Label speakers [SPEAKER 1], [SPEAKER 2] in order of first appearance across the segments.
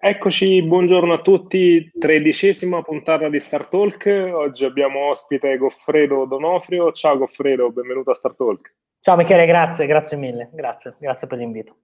[SPEAKER 1] Eccoci, buongiorno a tutti, tredicesima puntata di Star Talk. Oggi abbiamo ospite Goffredo Donofrio. Ciao Goffredo, benvenuto a Star Talk.
[SPEAKER 2] Ciao Michele, grazie, grazie mille, grazie, grazie per l'invito.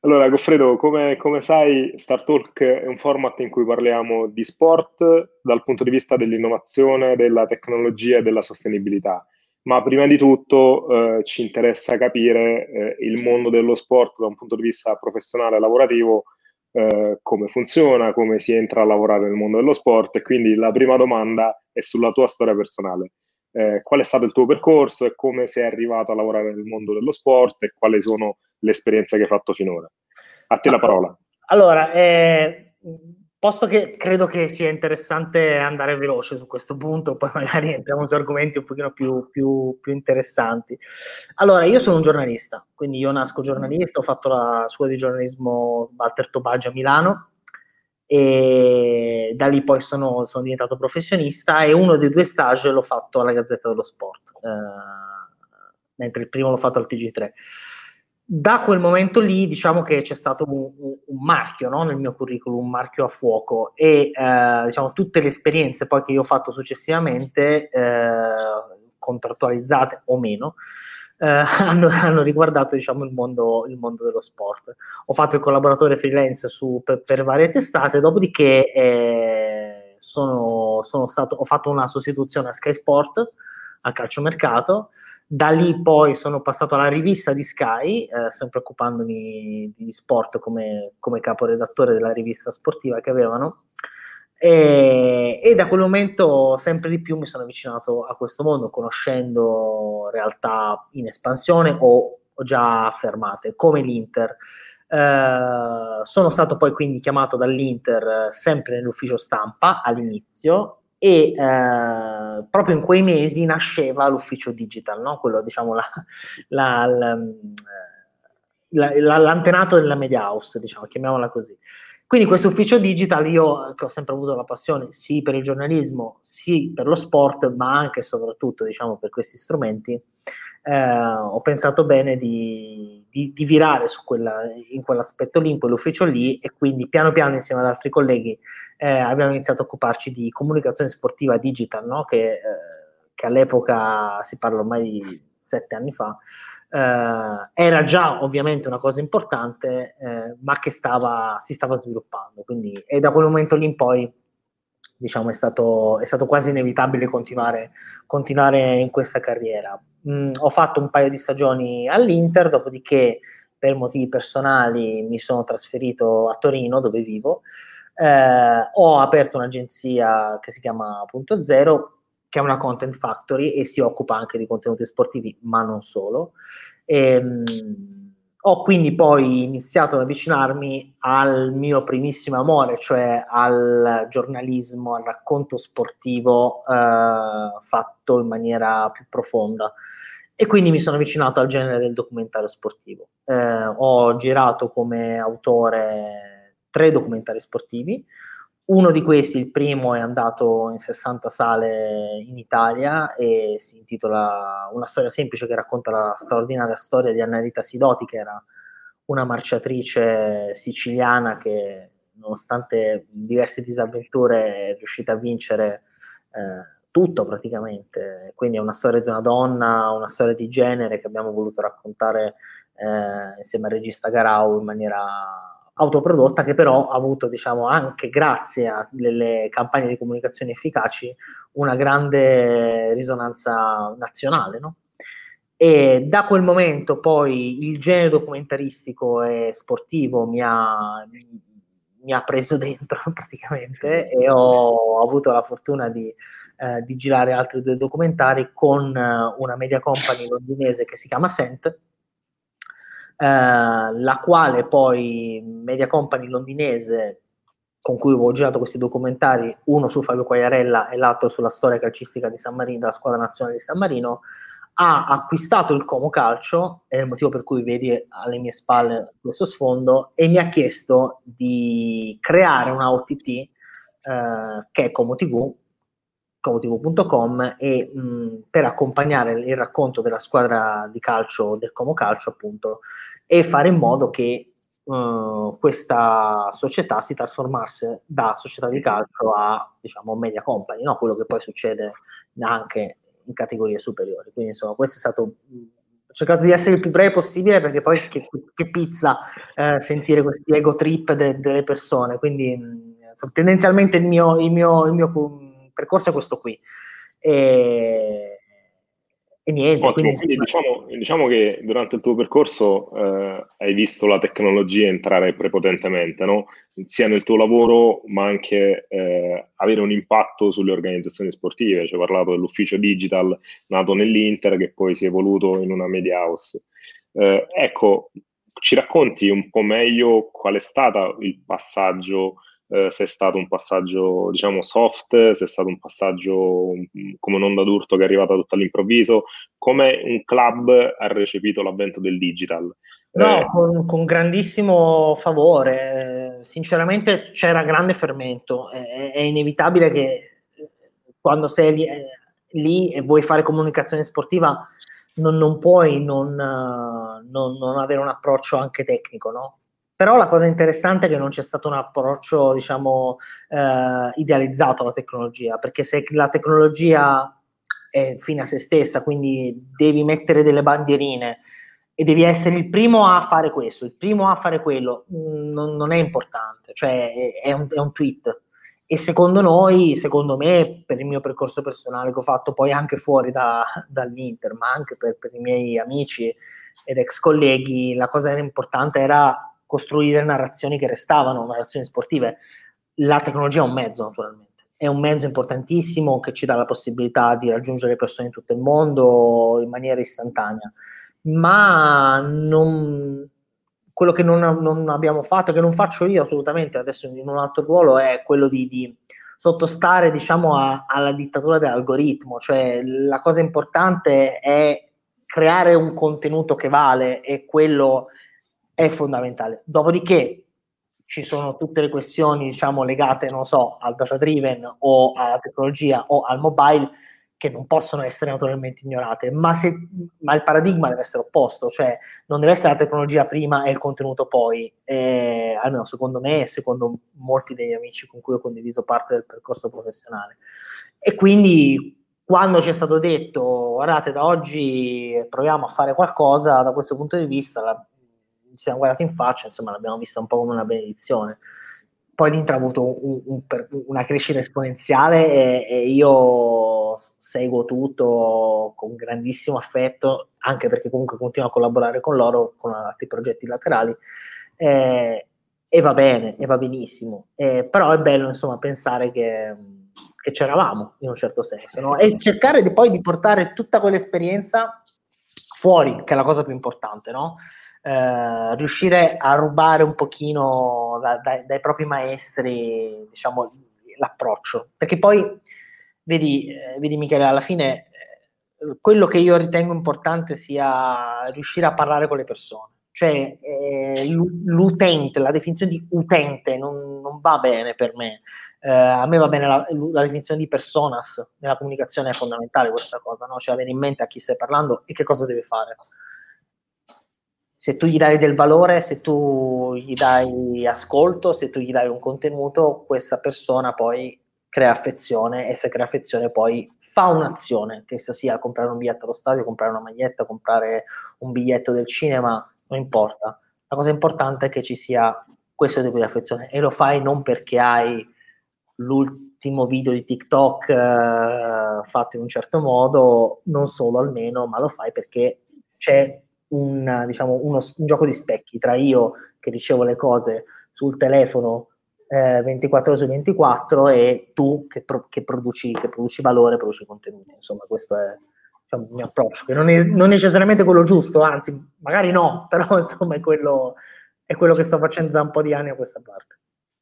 [SPEAKER 1] Allora, Goffredo, come, come, sai, Star Talk è un format in cui parliamo di sport dal punto di vista dell'innovazione, della tecnologia e della sostenibilità. Ma prima di tutto eh, ci interessa capire eh, il mondo dello sport da un punto di vista professionale e lavorativo eh, come funziona, come si entra a lavorare nel mondo dello sport e quindi la prima domanda è sulla tua storia personale. Eh, qual è stato il tuo percorso e come sei arrivato a lavorare nel mondo dello sport e quali sono le esperienze che hai fatto finora? A te la parola.
[SPEAKER 2] Allora, eh, Posto che credo che sia interessante andare veloce su questo punto, poi magari entriamo su argomenti un pochino più, più, più, interessanti. Allora, io sono un giornalista, quindi io nasco giornalista, ho fatto la scuola di giornalismo Walter Tobagi a Milano e da lì poi sono, sono, diventato professionista e uno dei due stage l'ho fatto alla Gazzetta dello Sport, eh, mentre il primo l'ho fatto al TG3 da quel momento lì diciamo che c'è stato un, un marchio no? nel mio curriculum, un marchio a fuoco e eh, diciamo tutte le esperienze poi che io ho fatto successivamente, eh, contrattualizzate o meno, eh, hanno, hanno, riguardato diciamo, il, mondo, il, mondo, dello sport. Ho fatto il collaboratore freelance su, per, per, varie testate, dopodiché eh, sono, sono stato, ho fatto una sostituzione a Sky Sport, a calciomercato, da lì poi sono passato alla rivista di Sky, eh, sempre occupandomi di sport come, come caporedattore della rivista sportiva che avevano. E, e, da quel momento sempre di più mi sono avvicinato a questo mondo, conoscendo realtà in espansione o, o già affermate, come l'Inter. Eh, sono stato poi quindi chiamato dall'Inter sempre nell'ufficio stampa all'inizio e eh, proprio in quei mesi nasceva l'ufficio digital, no? quello diciamo la, la, la, l'antenato della media house, diciamo, chiamiamola così. Quindi questo ufficio digital io che ho sempre avuto la passione sì per il giornalismo, sì per lo sport, ma anche e soprattutto diciamo per questi strumenti, eh, ho pensato bene di, di, di virare quella, in quell'aspetto lì, in quell'ufficio lì e quindi piano piano insieme ad altri colleghi eh, abbiamo iniziato a occuparci di comunicazione sportiva digital, no? che, eh, che, all'epoca si parla ormai di sette anni fa. Uh, era già ovviamente una cosa importante, eh, ma che stava, si stava sviluppando. Quindi, e da quel momento lì in poi diciamo, è stato, è stato quasi inevitabile continuare, continuare in questa carriera. Mm, ho fatto un paio di stagioni all'Inter, dopodiché per motivi personali mi sono trasferito a Torino, dove vivo. Eh, ho aperto un'agenzia che si chiama Punto Zero, che è una content factory e si occupa anche di contenuti sportivi, ma non solo. E, ehm, ho quindi poi iniziato ad avvicinarmi al mio primissimo amore, cioè al giornalismo, al racconto sportivo eh, fatto in maniera più profonda. E quindi mi sono avvicinato al genere del documentario sportivo. Eh, ho girato come autore tre documentari sportivi, uno di questi, il primo, è andato in 60 sale in Italia e si intitola Una storia semplice che racconta la straordinaria storia di Anna Rita Sidoti, che era una marciatrice siciliana che, nonostante diverse disavventure, è riuscita a vincere eh, tutto praticamente. Quindi è una storia di una donna, una storia di genere che abbiamo voluto raccontare eh, insieme al regista Garau in maniera autoprodotta che però ha avuto, diciamo, anche grazie a delle campagne di comunicazione efficaci, una grande risonanza nazionale, no? E da quel momento poi il genere documentaristico e sportivo mi ha, mi ha preso dentro praticamente e ho avuto la fortuna di, eh, di girare altri due documentari con una media company londinese che si chiama Sent, eh, la quale poi Media Company londinese con cui ho girato questi documentari, uno su Fabio Quagliarella e l'altro sulla storia calcistica di San Marino, della squadra nazionale di San Marino, ha acquistato il Como Calcio, è il motivo per cui vedi alle mie spalle questo sfondo, e mi ha chiesto di creare una OTT eh, che è Como TV, comotv.com e mh, per accompagnare il racconto della squadra di calcio del Como Calcio appunto e fare in modo che uh, questa società si trasformasse da società di calcio a diciamo media company, no? quello che poi succede anche in categorie superiori. Quindi insomma questo è stato ho cercato di essere il più breve possibile perché poi che, che pizza eh, sentire questi ego trip de, delle persone. Quindi mh, tendenzialmente il mio, il, mio, il mio, percorso è questo qui. E, e niente.
[SPEAKER 1] Ottimo, quindi, quindi diciamo, diciamo, che durante il tuo percorso eh, hai visto la tecnologia entrare prepotentemente, no? sia nel tuo lavoro, ma anche eh, avere un impatto sulle organizzazioni sportive. Ci hai parlato dell'ufficio digital nato nell'Inter, che poi si è evoluto in una media house. Eh, ecco, ci racconti un po' meglio qual è stato il passaggio eh, se è stato un passaggio, diciamo, soft, se è stato un passaggio come un'onda d'urto che è arrivata tutto all'improvviso, come un club ha recepito l'avvento del digital.
[SPEAKER 2] No, eh, con, con, grandissimo favore. Sinceramente c'era grande fermento. È, è inevitabile che quando sei lì, eh, lì, e vuoi fare comunicazione sportiva non, non puoi non, non, non, avere un approccio anche tecnico, no? Però la cosa interessante è che non c'è stato un approccio, diciamo, eh, idealizzato alla tecnologia, perché se la tecnologia è fine a se stessa, quindi devi mettere delle bandierine e devi essere il primo a fare questo, il primo a fare quello, mm, non, non è importante, cioè è, un, è un tweet. E secondo noi, secondo me, per il mio percorso personale che ho fatto poi anche fuori da, dall'Inter, ma anche per, per i miei amici ed ex colleghi, la cosa importante era costruire narrazioni che restavano, narrazioni sportive. La tecnologia è un mezzo, naturalmente. È un mezzo importantissimo che ci dà la possibilità di raggiungere persone in tutto il mondo in maniera istantanea. Ma non, quello che non, non, abbiamo fatto, che non faccio io assolutamente adesso in un altro ruolo, è quello di, di sottostare diciamo, a, alla dittatura dell'algoritmo. Cioè, la cosa importante è creare un contenuto che vale e quello è fondamentale. Dopodiché ci sono tutte le questioni, diciamo, legate, non so, al data driven o alla tecnologia o al mobile che non possono essere naturalmente ignorate, ma, se, ma il paradigma deve essere opposto, cioè non deve essere la tecnologia prima e il contenuto poi, eh, almeno secondo me e secondo molti degli amici con cui ho condiviso parte del percorso professionale. E quindi quando ci è stato detto, guardate, da oggi proviamo a fare qualcosa, da questo punto di vista, la, ci siamo guardati in faccia, insomma l'abbiamo vista un po' come una benedizione. Poi l'Inter ha avuto un, un, una crescita esponenziale e, e, io seguo tutto con grandissimo affetto, anche perché comunque continuo a collaborare con loro, con altri progetti laterali. Eh, e va bene, e va benissimo. Eh, però è bello, insomma, pensare che, che c'eravamo in un certo senso, no? E cercare di, poi di portare tutta quell'esperienza fuori, che è la cosa più importante, no? Eh, riuscire a rubare un pochino da, da, dai propri maestri, diciamo, l'approccio. Perché poi, vedi, eh, vedi Michele, alla fine eh, quello che io ritengo importante sia riuscire a parlare con le persone. Cioè, l'utente, la definizione di utente non, non va bene per me. A me va bene la, la, definizione di personas nella comunicazione è fondamentale questa cosa, no? cioè avere in mente a chi stai parlando e che cosa deve fare se tu gli dai del valore, se tu gli dai ascolto, se tu gli dai un contenuto, questa persona poi crea affezione e se crea affezione poi fa un'azione, che sia comprare un biglietto allo stadio, comprare una maglietta, comprare un biglietto del cinema, non importa. La cosa importante è che ci sia questo tipo di affezione e lo fai non perché hai l'ultimo video di TikTok eh, fatto in un certo modo, non solo almeno, ma lo fai perché c'è un, diciamo, uno, un gioco di specchi tra io che ricevo le cose sul telefono eh, 24 ore su 24 e tu che, pro, che, produci, che produci valore, produci contenuti. Insomma, questo è diciamo, il mio approccio, che non è non necessariamente quello giusto, anzi, magari no, però insomma è quello, è quello che sto facendo da un po' di anni a questa parte.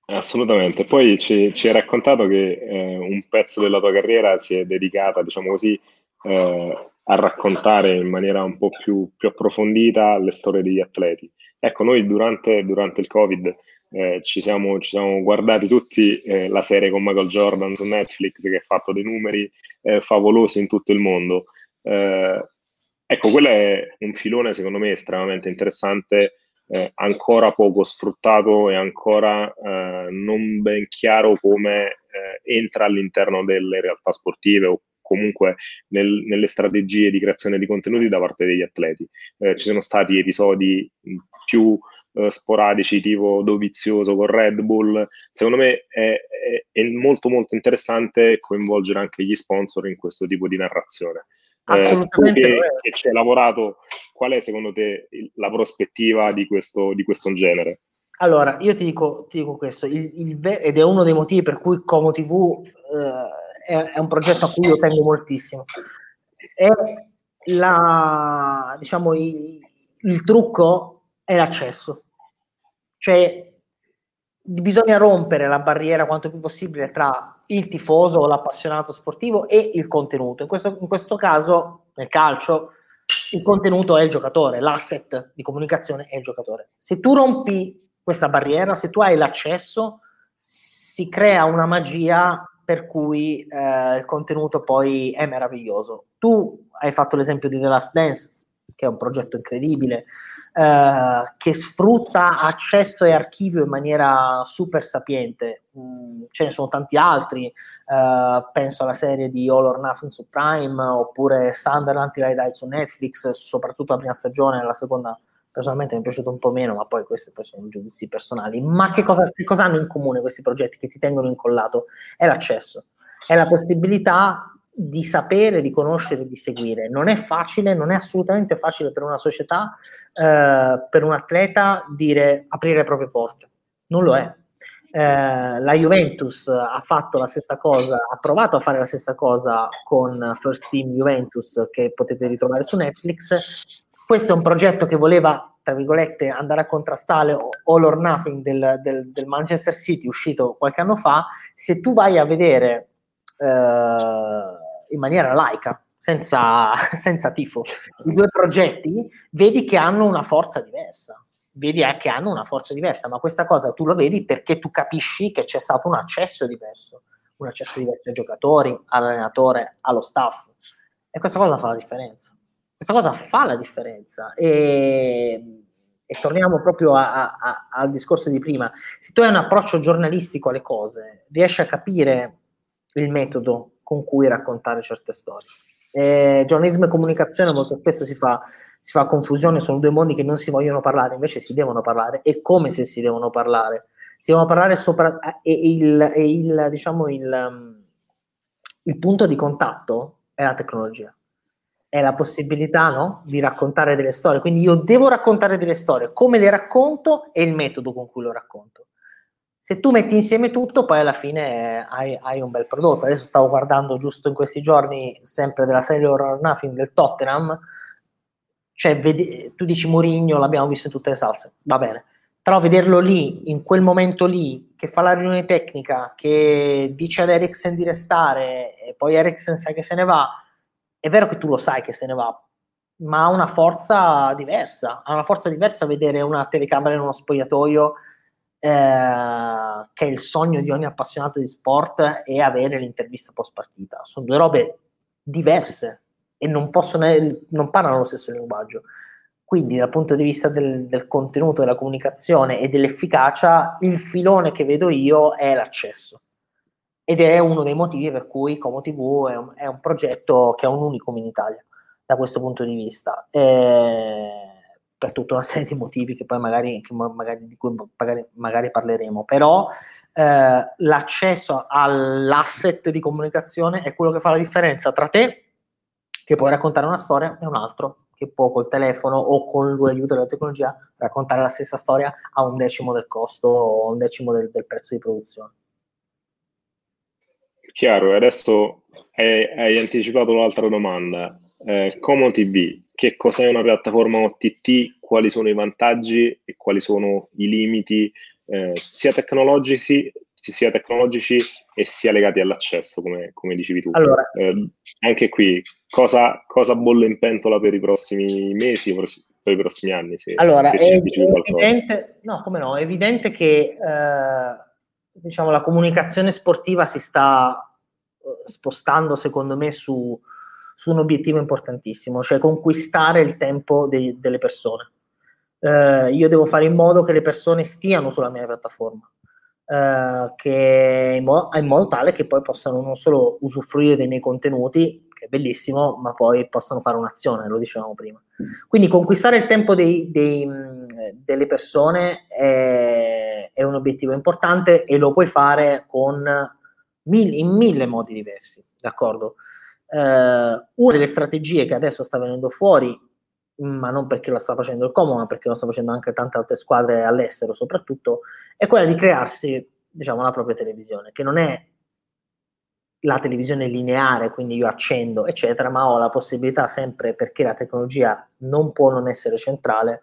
[SPEAKER 1] Assolutamente. Poi ci, ci hai raccontato che eh, un pezzo della tua carriera si è dedicata, diciamo così, eh, a raccontare in maniera un po' più, più, approfondita le storie degli atleti. Ecco, noi durante, durante il Covid eh, ci, siamo, ci, siamo, guardati tutti eh, la serie con Michael Jordan su Netflix che ha fatto dei numeri eh, favolosi in tutto il mondo. Eh, ecco, quello è un filone secondo me estremamente interessante eh, ancora poco sfruttato e ancora eh, non ben chiaro come entra all'interno delle realtà sportive o comunque nel, nelle strategie di creazione di contenuti da parte degli atleti. Eh, ci sono stati episodi più eh, sporadici tipo Dovizioso con Red Bull. Secondo me è, è, è, molto molto interessante coinvolgere anche gli sponsor in questo tipo di narrazione.
[SPEAKER 2] Eh, Assolutamente.
[SPEAKER 1] Eh, che, che ci hai lavorato, qual è secondo te la prospettiva di questo, di questo genere?
[SPEAKER 2] Allora, io ti dico, ti dico questo, il, il, ed è uno dei motivi per cui Como TV eh, è, è, un progetto a cui io tengo moltissimo. È la, diciamo, il, il trucco è l'accesso. Cioè, bisogna rompere la barriera quanto più possibile tra il tifoso, l'appassionato sportivo e il contenuto. In questo, in questo caso, nel calcio, il contenuto è il giocatore, l'asset di comunicazione è il giocatore. Se tu rompi questa barriera, se tu hai l'accesso, si crea una magia per cui eh, il contenuto poi è meraviglioso. Tu hai fatto l'esempio di The Last Dance, che è un progetto incredibile, eh, che sfrutta accesso e archivio in maniera super sapiente. Mm, ce ne sono tanti altri, eh, penso alla serie di All or Nothing su Prime, oppure Sunderland Rai su Netflix, soprattutto la prima stagione, la seconda personalmente mi è piaciuto un po' meno, ma poi questi poi sono giudizi personali. Ma che cosa, che cosa hanno in comune questi progetti che ti tengono incollato? È l'accesso, è la possibilità di sapere, di conoscere, di seguire. Non è facile, non è assolutamente facile per una società, eh, per un atleta, dire aprire le proprie porte. Non lo è. Eh, la Juventus ha fatto la stessa cosa, ha provato a fare la stessa cosa con First Team Juventus che potete ritrovare su Netflix. Questo è un progetto che voleva, tra virgolette, andare a contrastare All or Nothing del, del, del Manchester City uscito qualche anno fa. Se tu vai a vedere eh, in maniera laica, senza, senza tifo, i due progetti, vedi che hanno una forza diversa. Vedi che hanno una forza diversa, ma questa cosa tu lo vedi perché tu capisci che c'è stato un accesso diverso, un accesso diverso ai giocatori, all'allenatore, allo staff. E questa cosa fa la differenza. Questa cosa fa la differenza. E, e torniamo proprio a, a, al discorso di prima. Se tu hai un approccio giornalistico alle cose, riesci a capire il metodo con cui raccontare certe storie. Eh, giornalismo e comunicazione molto spesso si fa, si fa, confusione, sono due mondi che non si vogliono parlare, invece si devono parlare, e come se si devono parlare. Si devono parlare sopra, e, il, e il, diciamo il, il punto di contatto è la tecnologia, è la possibilità no? di raccontare delle storie. Quindi io devo raccontare delle storie, come le racconto e il metodo con cui lo racconto se tu metti insieme tutto, poi alla fine hai, hai, un bel prodotto. Adesso stavo guardando giusto in questi giorni, sempre della serie Horror Nothing del Tottenham, cioè vedi, tu dici Mourinho, l'abbiamo visto in tutte le salse, va bene, però vederlo lì, in quel momento lì, che fa la riunione tecnica, che dice ad Eriksen di restare, e poi Eriksen sa che se ne va, è vero che tu lo sai che se ne va, ma ha una forza diversa, ha una forza diversa vedere una telecamera in uno spogliatoio eh, che è il sogno di ogni appassionato di sport e avere l'intervista post partita. Sono due robe diverse e non, possono, non parlano lo stesso linguaggio. Quindi dal punto di vista del, del, contenuto, della comunicazione e dell'efficacia, il filone che vedo io è l'accesso. Ed è uno dei motivi per cui Como TV è un, è un progetto che è un unicum in Italia da questo punto di vista. Eh, per tutta una serie di motivi che poi magari, che magari di cui magari, magari parleremo, però eh, l'accesso all'asset di comunicazione è quello che fa la differenza tra te, che puoi raccontare una storia, e un altro che può col telefono o con l'aiuto della tecnologia raccontare la stessa storia a un decimo del costo o un decimo del, del prezzo di produzione.
[SPEAKER 1] Chiaro, adesso hai, hai anticipato l'altra domanda. Eh, Como TV, che cos'è una piattaforma OTT, quali sono i vantaggi e quali sono i limiti eh, sia tecnologici, sia tecnologici e sia legati all'accesso, come, come dicevi tu.
[SPEAKER 2] Allora,
[SPEAKER 1] eh, anche qui, cosa, cosa, bolle in pentola per i prossimi mesi, per i prossimi anni? Se,
[SPEAKER 2] allora, se è, evidente, no, come no, è evidente che eh, diciamo, la comunicazione sportiva si sta eh, spostando, secondo me, su su un obiettivo importantissimo, cioè conquistare il tempo dei, delle persone. eh, io devo fare in modo che le persone stiano sulla mia piattaforma. Che in, mo- in, modo tale che poi possano non solo usufruire dei miei contenuti, che è bellissimo, ma poi possano fare un'azione, lo dicevamo prima. Quindi conquistare il tempo dei, dei, delle persone è, è, un obiettivo importante e lo puoi fare con mille, in mille modi diversi, d'accordo? Uh, una delle strategie che adesso sta venendo fuori ma non perché lo sta facendo il Como, ma perché lo sta facendo anche tante altre squadre all'estero soprattutto, è quella di crearsi, diciamo, la propria televisione, che non è la televisione lineare, quindi io accendo, eccetera, ma ho la possibilità sempre, perché la tecnologia non può non essere centrale,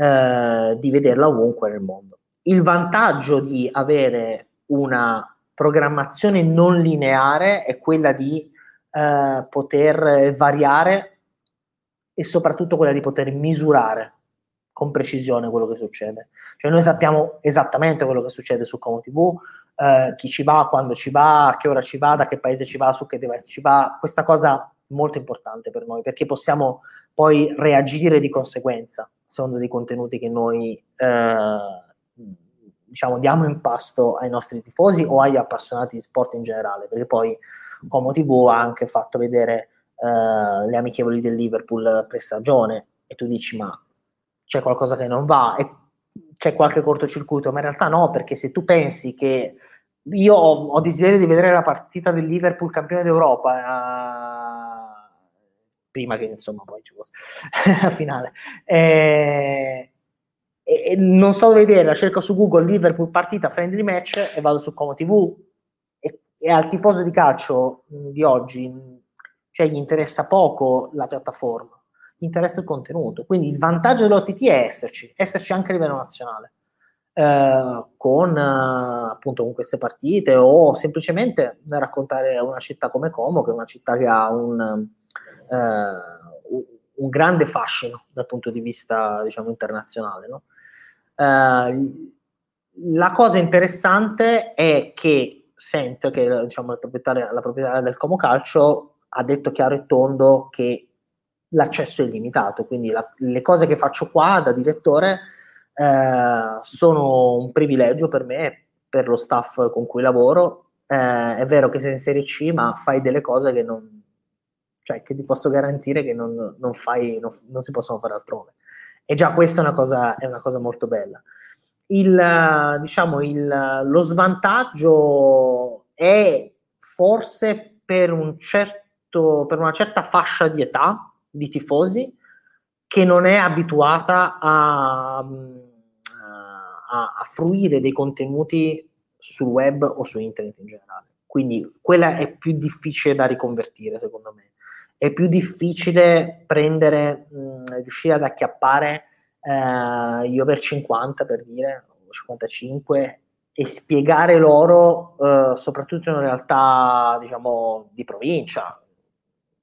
[SPEAKER 2] eh, di vederla ovunque nel mondo. Il vantaggio di avere una programmazione non lineare è quella di eh, poter variare e soprattutto quella di poter misurare con precisione quello che succede. Cioè noi sappiamo esattamente quello che succede su Como TV, eh, chi ci va, quando ci va, a che ora ci va, da che paese ci va, su che device ci va. Questa cosa è molto importante per noi perché possiamo poi reagire di conseguenza secondo dei contenuti che noi eh, diciamo diamo in pasto ai nostri tifosi o agli appassionati di sport in generale, perché poi Como TV ha anche fatto vedere eh, le amichevoli del Liverpool pre-stagione e tu dici ma c'è qualcosa che non va? E c'è qualche cortocircuito, ma in realtà no, perché se tu pensi che io ho, ho desiderio di vedere la partita del Liverpool campione d'Europa uh, prima che insomma poi ci fosse la finale eh, e, non so vedere, la cerco su Google Liverpool partita friendly match e vado su Como TV e, e al tifoso di calcio di oggi cioè gli interessa poco la piattaforma, gli interessa il contenuto. Quindi il vantaggio dell'OTT è esserci, esserci anche a livello nazionale. Eh, con eh, appunto con queste partite o semplicemente raccontare una città come Como che è una città che ha un, un grande fascino dal punto di vista diciamo internazionale no? Eh, la cosa interessante è che Sent che è diciamo, la, proprietaria, la proprietaria del Como Calcio ha detto chiaro e tondo che l'accesso è illimitato, quindi la, le cose che faccio qua da direttore eh, sono un privilegio per me, per lo staff con cui lavoro. Eh, è vero che sei in Serie C, ma fai delle cose che non, cioè che ti posso garantire che non, non, fai, non, non si possono fare altrove. E già questa è una cosa, è una cosa molto bella. Il, diciamo, il, lo svantaggio è forse per un certo per una certa fascia di età di tifosi che non è abituata a, a, a fruire dei contenuti sul web o su internet in generale. Quindi quella è più difficile da riconvertire, secondo me. È più difficile prendere, mh, riuscire ad acchiappare eh, gli over 50 per dire, 55 e spiegare loro, eh, soprattutto in realtà diciamo di provincia,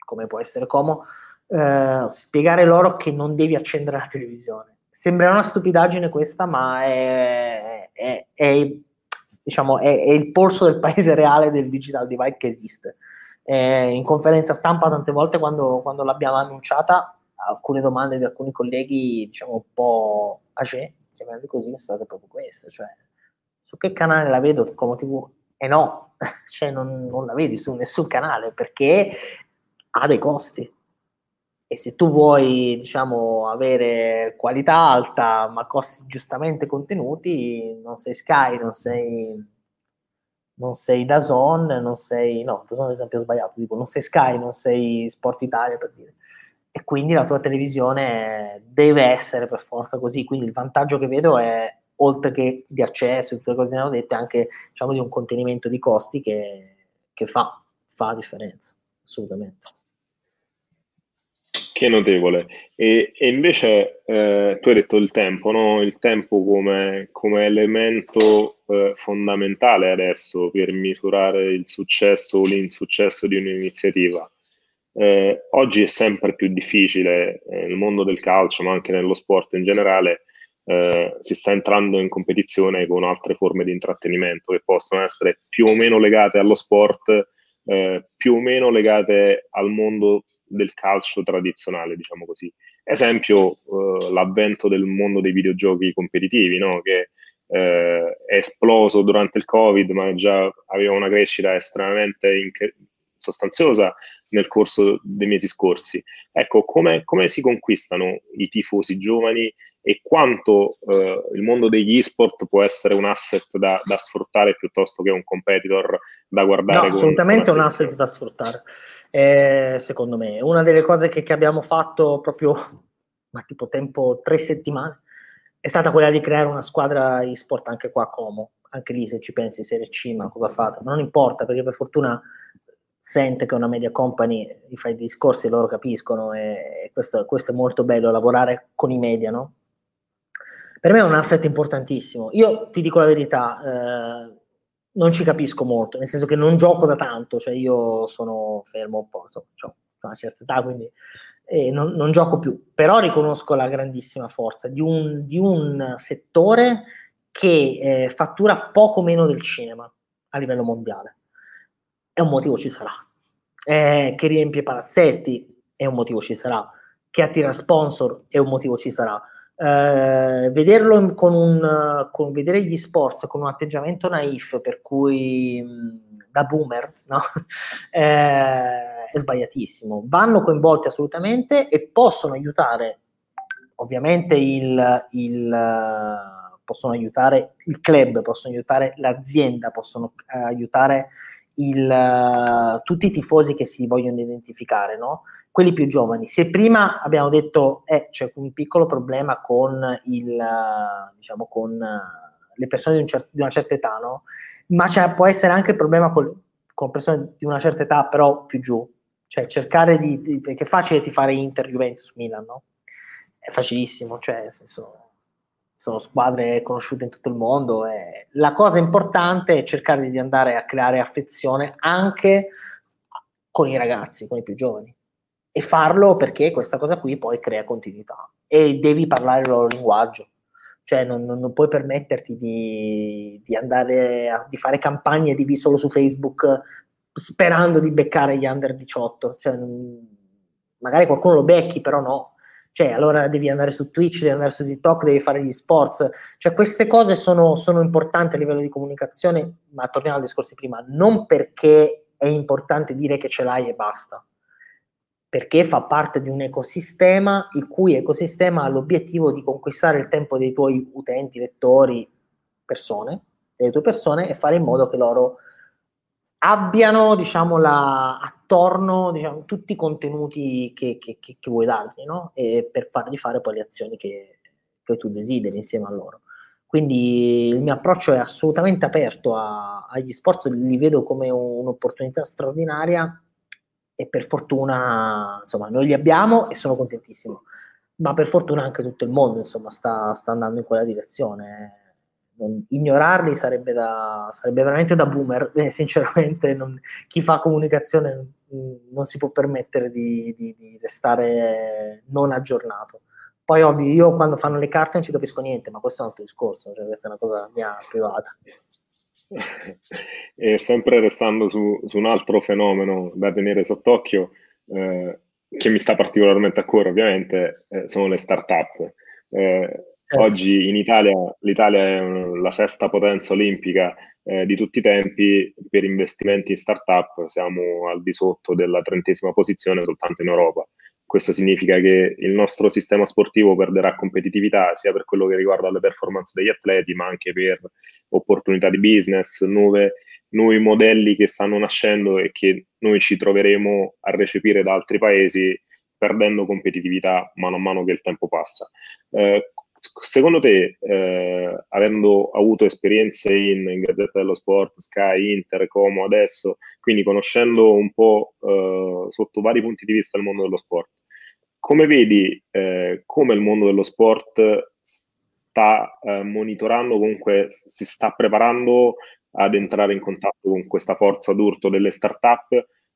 [SPEAKER 2] come può essere Como, eh, spiegare loro che non devi accendere la televisione. Sembra una stupidaggine questa, ma è, è, è, diciamo, è il polso del paese reale del digital divide che esiste. Eh, in conferenza stampa tante volte quando, quando, l'abbiamo annunciata, alcune domande di alcuni colleghi, diciamo un po' age, chiamiamoli così, sono state proprio queste, cioè su che canale la vedo come TV? E eh no, cioè non, non, la vedi su nessun canale perché ha dei costi. E se tu vuoi, diciamo, avere qualità alta, ma costi giustamente contenuti, non sei Sky, non sei, non sei Dazon, non sei, no, Dazon è l'esempio sbagliato, tipo, non sei Sky, non sei Sport Italia, per dire. E quindi la tua televisione deve essere per forza così. Quindi il vantaggio che vedo è, oltre che di accesso e tutte le cose che abbiamo detto, anche, diciamo, di un contenimento di costi che, che fa, fa differenza, assolutamente
[SPEAKER 1] che notevole. E, e invece eh, tu hai detto il tempo, no? il tempo come, come elemento fondamentale adesso per misurare il successo o l'insuccesso di un'iniziativa. Eh, oggi è sempre più difficile eh, nel mondo del calcio, ma anche nello sport in generale, eh, si sta entrando in competizione con altre forme di intrattenimento che possono essere più o meno legate allo sport, eh, più o meno legate al mondo del calcio tradizionale, diciamo così. Esempio, eh, l'avvento del mondo dei videogiochi competitivi, no? che eh, è esploso durante il Covid, ma già aveva una crescita estremamente inc- sostanziosa nel corso dei mesi scorsi. Ecco, come, come si conquistano i tifosi giovani e quanto eh, il mondo degli e-sport può essere un asset da, da, sfruttare piuttosto che un competitor da guardare. No,
[SPEAKER 2] assolutamente un asset da sfruttare, eh, secondo me. Una delle cose che, che, abbiamo fatto proprio, ma tipo tempo tre settimane, è stata quella di creare una squadra e-sport anche qua a Como. Anche lì, se ci pensi, Serie C, ma cosa fate? Ma non importa, perché per fortuna sente che una media company gli fai discorsi e loro capiscono e questo, questo, è molto bello, lavorare con i media, no? Per me è un asset importantissimo. Io ti dico la verità, eh, non ci capisco molto, nel senso che non gioco da tanto, cioè io sono fermo un po', so, ho una certa età, quindi eh, non, non, gioco più, però riconosco la grandissima forza di un, di un settore che eh, fattura poco meno del cinema a livello mondiale e un motivo ci sarà. Eh, che riempie palazzetti e un motivo ci sarà. Che attira sponsor e un motivo ci sarà. Eh, vederlo con un con, vedere gli sports con un atteggiamento naif per cui mh, da boomer no? eh, è sbagliatissimo vanno coinvolti assolutamente e possono aiutare ovviamente il, il possono aiutare il club possono aiutare l'azienda possono eh, aiutare il, uh, tutti i tifosi che si vogliono identificare, no? quelli più giovani. Se prima abbiamo detto eh, c'è un piccolo problema con, il, diciamo, con uh, le persone di, un cer- di, una certa età, no? Ma può essere anche il problema con, con, persone di una certa età, però più giù. Cioè cercare di, di perché è facile di fare Inter, Juventus, Milan, no? È facilissimo, cioè senso sono squadre conosciute in tutto il mondo. E la cosa importante è cercare di andare a creare affezione anche con i ragazzi, con i più giovani. E farlo perché questa cosa qui poi crea continuità e devi parlare il loro linguaggio. Cioè non, non puoi permetterti di, di andare a di fare campagne di solo su Facebook sperando di beccare gli under 18. Cioè, magari qualcuno lo becchi, però no. Cioè allora devi andare su Twitch, devi andare su TikTok, devi fare gli sports, cioè queste cose sono, sono importanti a livello di comunicazione, ma torniamo al discorso di prima, non perché è importante dire che ce l'hai e basta, perché fa parte di un ecosistema il cui ecosistema ha l'obiettivo di conquistare il tempo dei tuoi utenti, lettori, persone, delle tue persone e fare in modo che loro abbiano diciamo, la, attorno diciamo, tutti i contenuti che, che, che, che vuoi dargli no? e per fargli fare poi le azioni che, tu desideri insieme a loro. Quindi il mio approccio è assolutamente aperto a, agli sport, li vedo come un'opportunità straordinaria e per fortuna insomma noi li abbiamo e sono contentissimo, ma per fortuna anche tutto il mondo insomma sta, sta andando in quella direzione non, ignorarli sarebbe, da, sarebbe, veramente da boomer, eh, sinceramente non, chi fa comunicazione non, non si può permettere di, di, di, restare non aggiornato. Poi ovvio, io quando fanno le carte non ci capisco niente, ma questo è un altro discorso, cioè questa è una cosa mia privata.
[SPEAKER 1] E sempre restando su, su un altro fenomeno da tenere sott'occhio, eh, che mi sta particolarmente a cuore ovviamente, eh, sono le start-up. Eh, Certo. Oggi in Italia, l'Italia è la sesta potenza olimpica eh, di tutti i tempi per investimenti in startup, siamo al di sotto della trentesima posizione soltanto in Europa. Questo significa che il nostro sistema sportivo perderà competitività sia per quello che riguarda le performance degli atleti, ma anche per opportunità di business, nuove, nuovi modelli che stanno nascendo e che noi ci troveremo a recepire da altri paesi perdendo competitività mano a mano che il tempo passa. Eh, secondo te, eh, avendo avuto esperienze in, in, Gazzetta dello Sport, Sky, Inter, Como adesso, quindi conoscendo un po' eh, sotto vari punti di vista il mondo dello sport, come vedi eh, come il mondo dello sport sta eh, monitorando, comunque si sta preparando ad entrare in contatto con questa forza d'urto delle start-up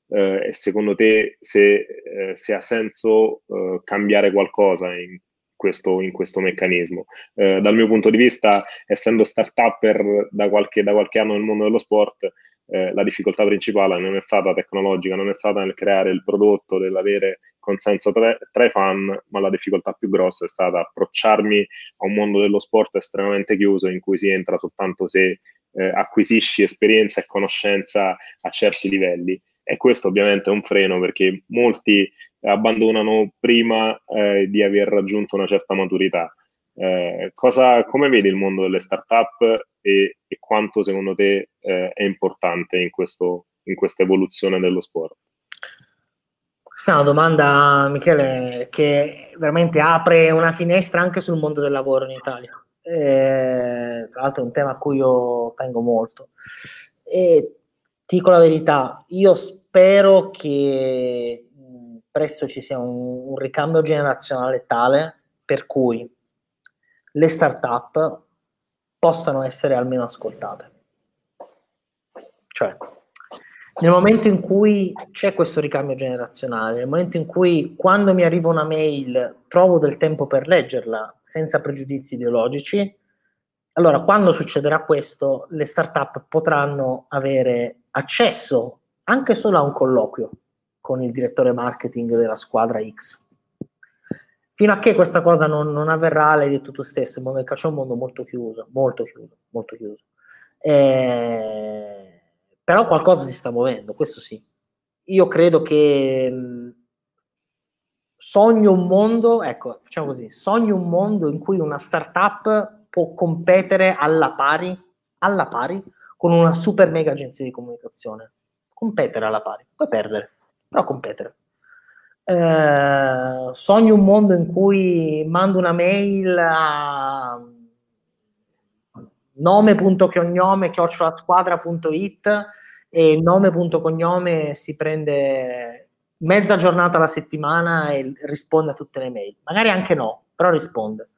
[SPEAKER 1] eh, e secondo te se, eh, se ha senso cambiare qualcosa in questo, in questo meccanismo. Eh, dal mio punto di vista, essendo start-upper da qualche, da qualche anno nel mondo dello sport, eh, la difficoltà principale non è stata tecnologica, non è stata nel creare il prodotto, nell'avere consenso tra, tra, i fan, ma la difficoltà più grossa è stata approcciarmi a un mondo dello sport estremamente chiuso in cui si entra soltanto se eh, acquisisci esperienza e conoscenza a certi livelli. E questo ovviamente è un freno perché molti abbandonano prima eh, di aver raggiunto una certa maturità. Eh, cosa, come vedi il mondo delle startup e, e quanto secondo te eh, è importante in, questo, in questa evoluzione dello sport?
[SPEAKER 2] Questa è una domanda, Michele, che veramente apre una finestra anche sul mondo del lavoro in Italia. Eh, tra l'altro è un tema a cui io tengo molto. E ti dico la verità, io spero che presto ci sia un, un ricambio generazionale tale per cui le start-up possano essere almeno ascoltate. Cioè, nel momento in cui c'è questo ricambio generazionale, nel momento in cui quando mi arriva una mail trovo del tempo per leggerla senza pregiudizi ideologici, allora quando succederà questo, le start-up potranno avere accesso anche solo a un colloquio con il direttore marketing della squadra X. Fino a che questa cosa non, non avverrà, l'hai detto tu stesso, il mondo del calcio è un mondo molto chiuso, molto chiuso, molto chiuso. Eh, però qualcosa si sta muovendo, questo sì. Io credo che mh, sogno un mondo, ecco, facciamo così, sogno un mondo in cui una startup può competere alla pari, alla pari con una super mega agenzia di comunicazione. Competere alla pari, puoi perdere, però competere. Eh, sogno un mondo in cui mando una mail a chiocciolasquadra.it e il nome.cognome si prende mezza giornata alla settimana e risponde a tutte le mail. Magari anche no, però risponde.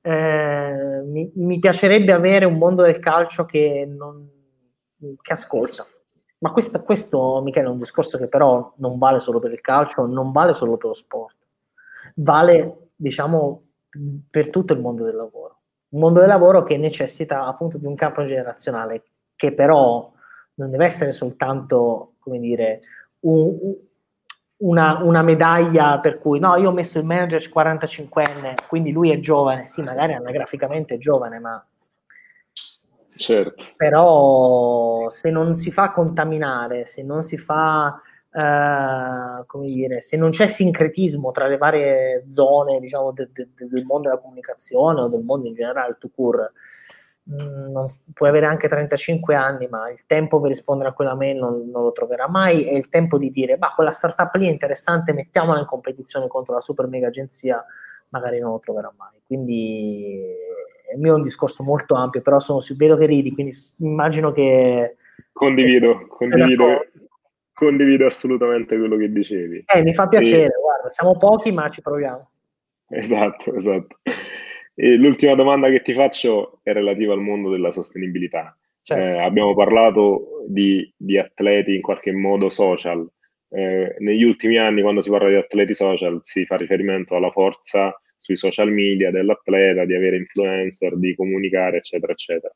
[SPEAKER 2] Eh, mi, mi, piacerebbe avere un mondo del calcio che, non, che ascolta, ma questo, questo, Michele, è un discorso che però non vale solo per il calcio, non vale solo per lo sport, vale, diciamo, per tutto il mondo del lavoro. Un mondo del lavoro che necessita appunto di un campo generazionale, che però non deve essere soltanto, come dire, un, una, una, medaglia per cui no, io ho messo il manager 45enne, quindi lui è giovane, sì, magari anagraficamente è giovane, ma
[SPEAKER 1] Certo.
[SPEAKER 2] Però se non si fa contaminare, se non si fa, eh, come dire, se non c'è sincretismo tra le varie zone, diciamo, de, de, de, del mondo della comunicazione o del mondo in generale, tu cur, puoi avere anche 35 anni, ma il tempo per rispondere a quella mail non, non lo troverà mai e il tempo di dire, ma quella startup lì è interessante, mettiamola in competizione contro la super mega agenzia, magari non lo troverà mai. Quindi il mio è un discorso molto ampio, però sono, vedo che ridi, quindi immagino che...
[SPEAKER 1] Condivido, condivido, condivido assolutamente quello che dicevi.
[SPEAKER 2] Eh, mi fa piacere, e... guarda, siamo pochi ma ci proviamo.
[SPEAKER 1] Esatto, esatto. E l'ultima domanda che ti faccio è relativa al mondo della sostenibilità. Certo. Eh, abbiamo parlato di, di, atleti in qualche modo social. Eh, negli ultimi anni, quando si parla di atleti social, si fa riferimento alla forza sui social media dell'atleta, di avere influencer, di comunicare, eccetera, eccetera.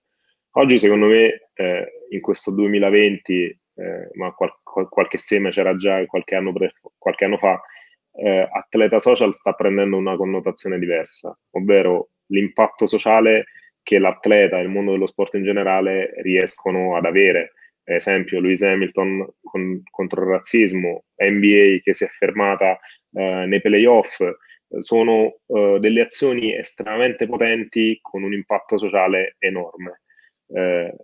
[SPEAKER 1] Oggi, secondo me, eh, in questo 2020, eh, ma qual- qualche seme c'era già qualche anno, pre- qualche anno fa, eh, atleta social sta prendendo una connotazione diversa, ovvero l'impatto sociale che l'atleta e il mondo dello sport in generale riescono ad avere. esempio, Lewis Hamilton con, contro il razzismo, NBA che si è fermata eh, nei playoff, sono uh, delle azioni estremamente potenti con un impatto sociale enorme. Eh,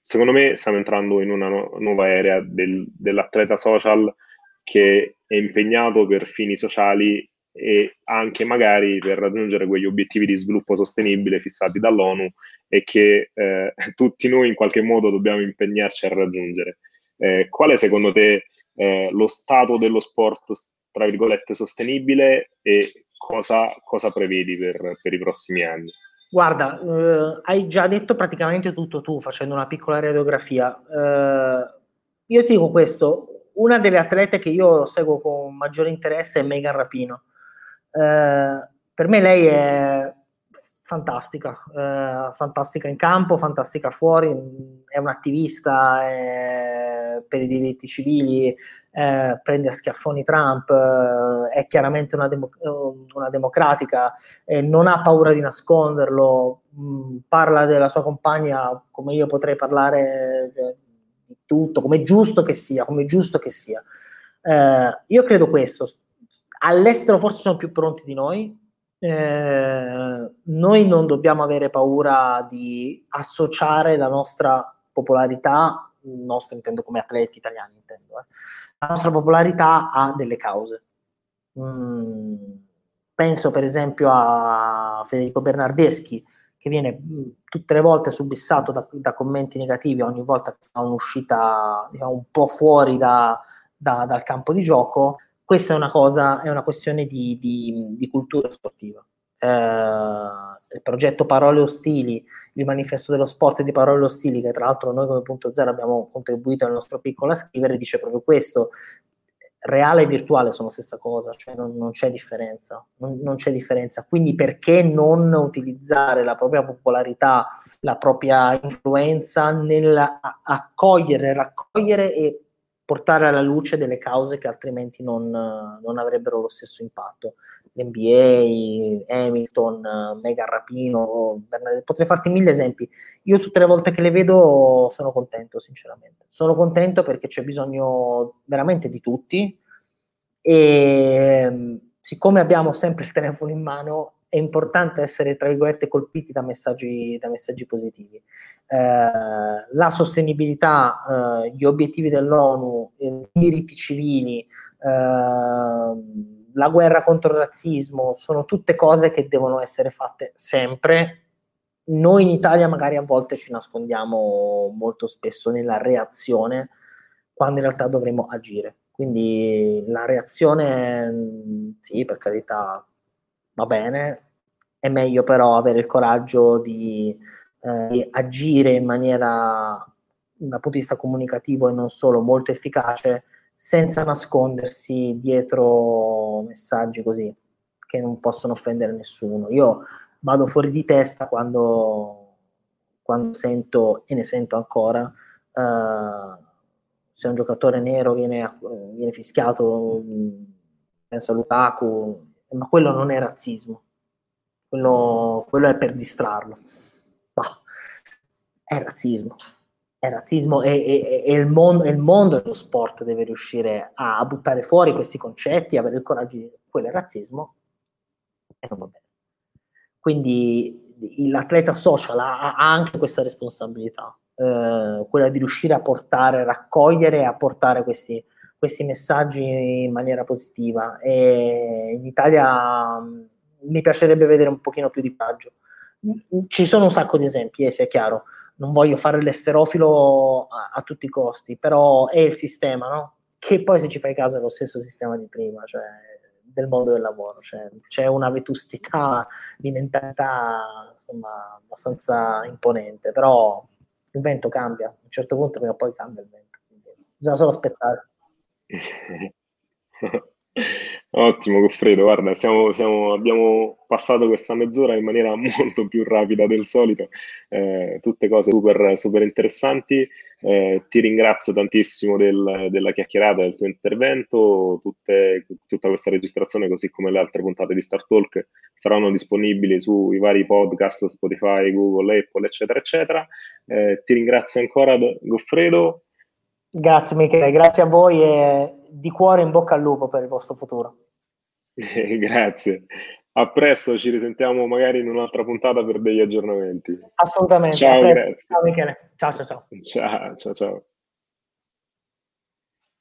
[SPEAKER 1] secondo me stiamo entrando in una no- nuova era del, dell'atleta social che è impegnato per fini sociali e anche magari per raggiungere quegli obiettivi di sviluppo sostenibile fissati dall'ONU e che eh, tutti noi in qualche modo dobbiamo impegnarci a raggiungere. Eh, qual è secondo te eh, lo stato dello sport, tra virgolette, sostenibile e cosa, cosa prevedi per, per, i prossimi anni?
[SPEAKER 2] Guarda, eh, hai già detto praticamente tutto tu facendo una piccola radiografia. Eh, io ti dico questo, una delle atlete che io seguo con maggiore interesse è Megan Rapino. Eh, per me lei è fantastica, eh, fantastica in campo, fantastica fuori, è un attivista è, per i diritti civili, eh, prende a schiaffoni Trump, eh, è chiaramente una, demo- una democratica, non ha paura di nasconderlo, mh, mm, parla della sua compagna come io potrei parlare di tutto, come giusto che sia, come giusto che sia. Eh, io credo questo. All'estero forse sono più pronti di noi, eh, noi non dobbiamo avere paura di associare la nostra popolarità, nostra intendo come atleti italiani, intendo, eh, la nostra popolarità a delle cause. Mm, penso per esempio a Federico Bernardeschi, che viene tutte le volte subissato da, da commenti negativi ogni volta che fa un'uscita diciamo, un po' fuori da, da, dal campo di gioco, questa è una cosa, è una questione di, di, di cultura sportiva. Eh, il progetto Parole Ostili, il manifesto dello sport di Parole Ostili, che tra l'altro noi come punto zero abbiamo contribuito nel nostro piccolo a scrivere, dice proprio questo. Reale e virtuale sono la stessa cosa, cioè non, non c'è differenza, non, non, c'è differenza. Quindi perché non utilizzare la propria popolarità, la propria influenza nell'accogliere, raccogliere e portare alla luce delle cause che altrimenti non, non avrebbero lo stesso impatto. L'NBA, Hamilton, Megan Rapino, potrei farti mille esempi. Io tutte le volte che le vedo sono contento, sinceramente. Sono contento perché c'è bisogno veramente di tutti e siccome abbiamo sempre il telefono in mano è importante essere, tra virgolette, colpiti da messaggi, da messaggi positivi. Eh, la sostenibilità, eh, gli obiettivi dell'ONU, i diritti civili, eh, la guerra contro il razzismo, sono tutte cose che devono essere fatte sempre. Noi in Italia magari a volte ci nascondiamo molto spesso nella reazione, quando in realtà dovremmo agire. Quindi la reazione, sì, per carità, va bene, è meglio però avere il coraggio di, eh, di agire in maniera dal punto di vista comunicativo e non solo molto efficace senza nascondersi dietro messaggi così che non possono offendere nessuno. Io vado fuori di testa quando, quando sento e ne sento ancora uh, se un giocatore nero viene, viene fischiato penso a Lukaku ma quello non è razzismo, quello, quello è per distrarlo. No, è razzismo, è razzismo e, il, mondo, il, mondo, dello sport deve riuscire a, buttare fuori questi concetti, avere il coraggio di dire quello è razzismo e non va bene. Quindi l'atleta social ha, ha anche questa responsabilità, eh, quella di riuscire a portare, raccogliere e a portare questi, questi messaggi in maniera positiva e in Italia mh, mm, mi piacerebbe vedere un pochino più di coraggio. Ci sono un sacco di esempi, eh, sia chiaro, non voglio fare l'esterofilo a, a, tutti i costi, però è il sistema, no? Che poi se ci fai caso è lo stesso sistema di prima, cioè del mondo del lavoro, cioè, c'è una vetustità di mentalità insomma, abbastanza imponente, però il vento cambia, a un certo punto prima o poi cambia il vento, bisogna solo aspettare.
[SPEAKER 1] Ottimo, Goffredo, guarda, siamo, siamo, abbiamo passato questa mezz'ora in maniera molto più rapida del solito, eh, tutte cose super, super interessanti. Eh, ti ringrazio tantissimo del, della chiacchierata, del tuo intervento. Tutte, tutta questa registrazione, così come le altre puntate di Star Talk, saranno disponibili sui vari podcast, Spotify, Google, Apple, eccetera, eccetera. Eh, ti ringrazio ancora, Goffredo.
[SPEAKER 2] Grazie Michele, grazie a voi e di cuore in bocca al lupo per il vostro futuro.
[SPEAKER 1] grazie. A presto, ci risentiamo magari in un'altra puntata per degli aggiornamenti.
[SPEAKER 2] Assolutamente.
[SPEAKER 1] Ciao.
[SPEAKER 2] Ciao Michele. Ciao, ciao, ciao.
[SPEAKER 1] Ciao, ciao, ciao.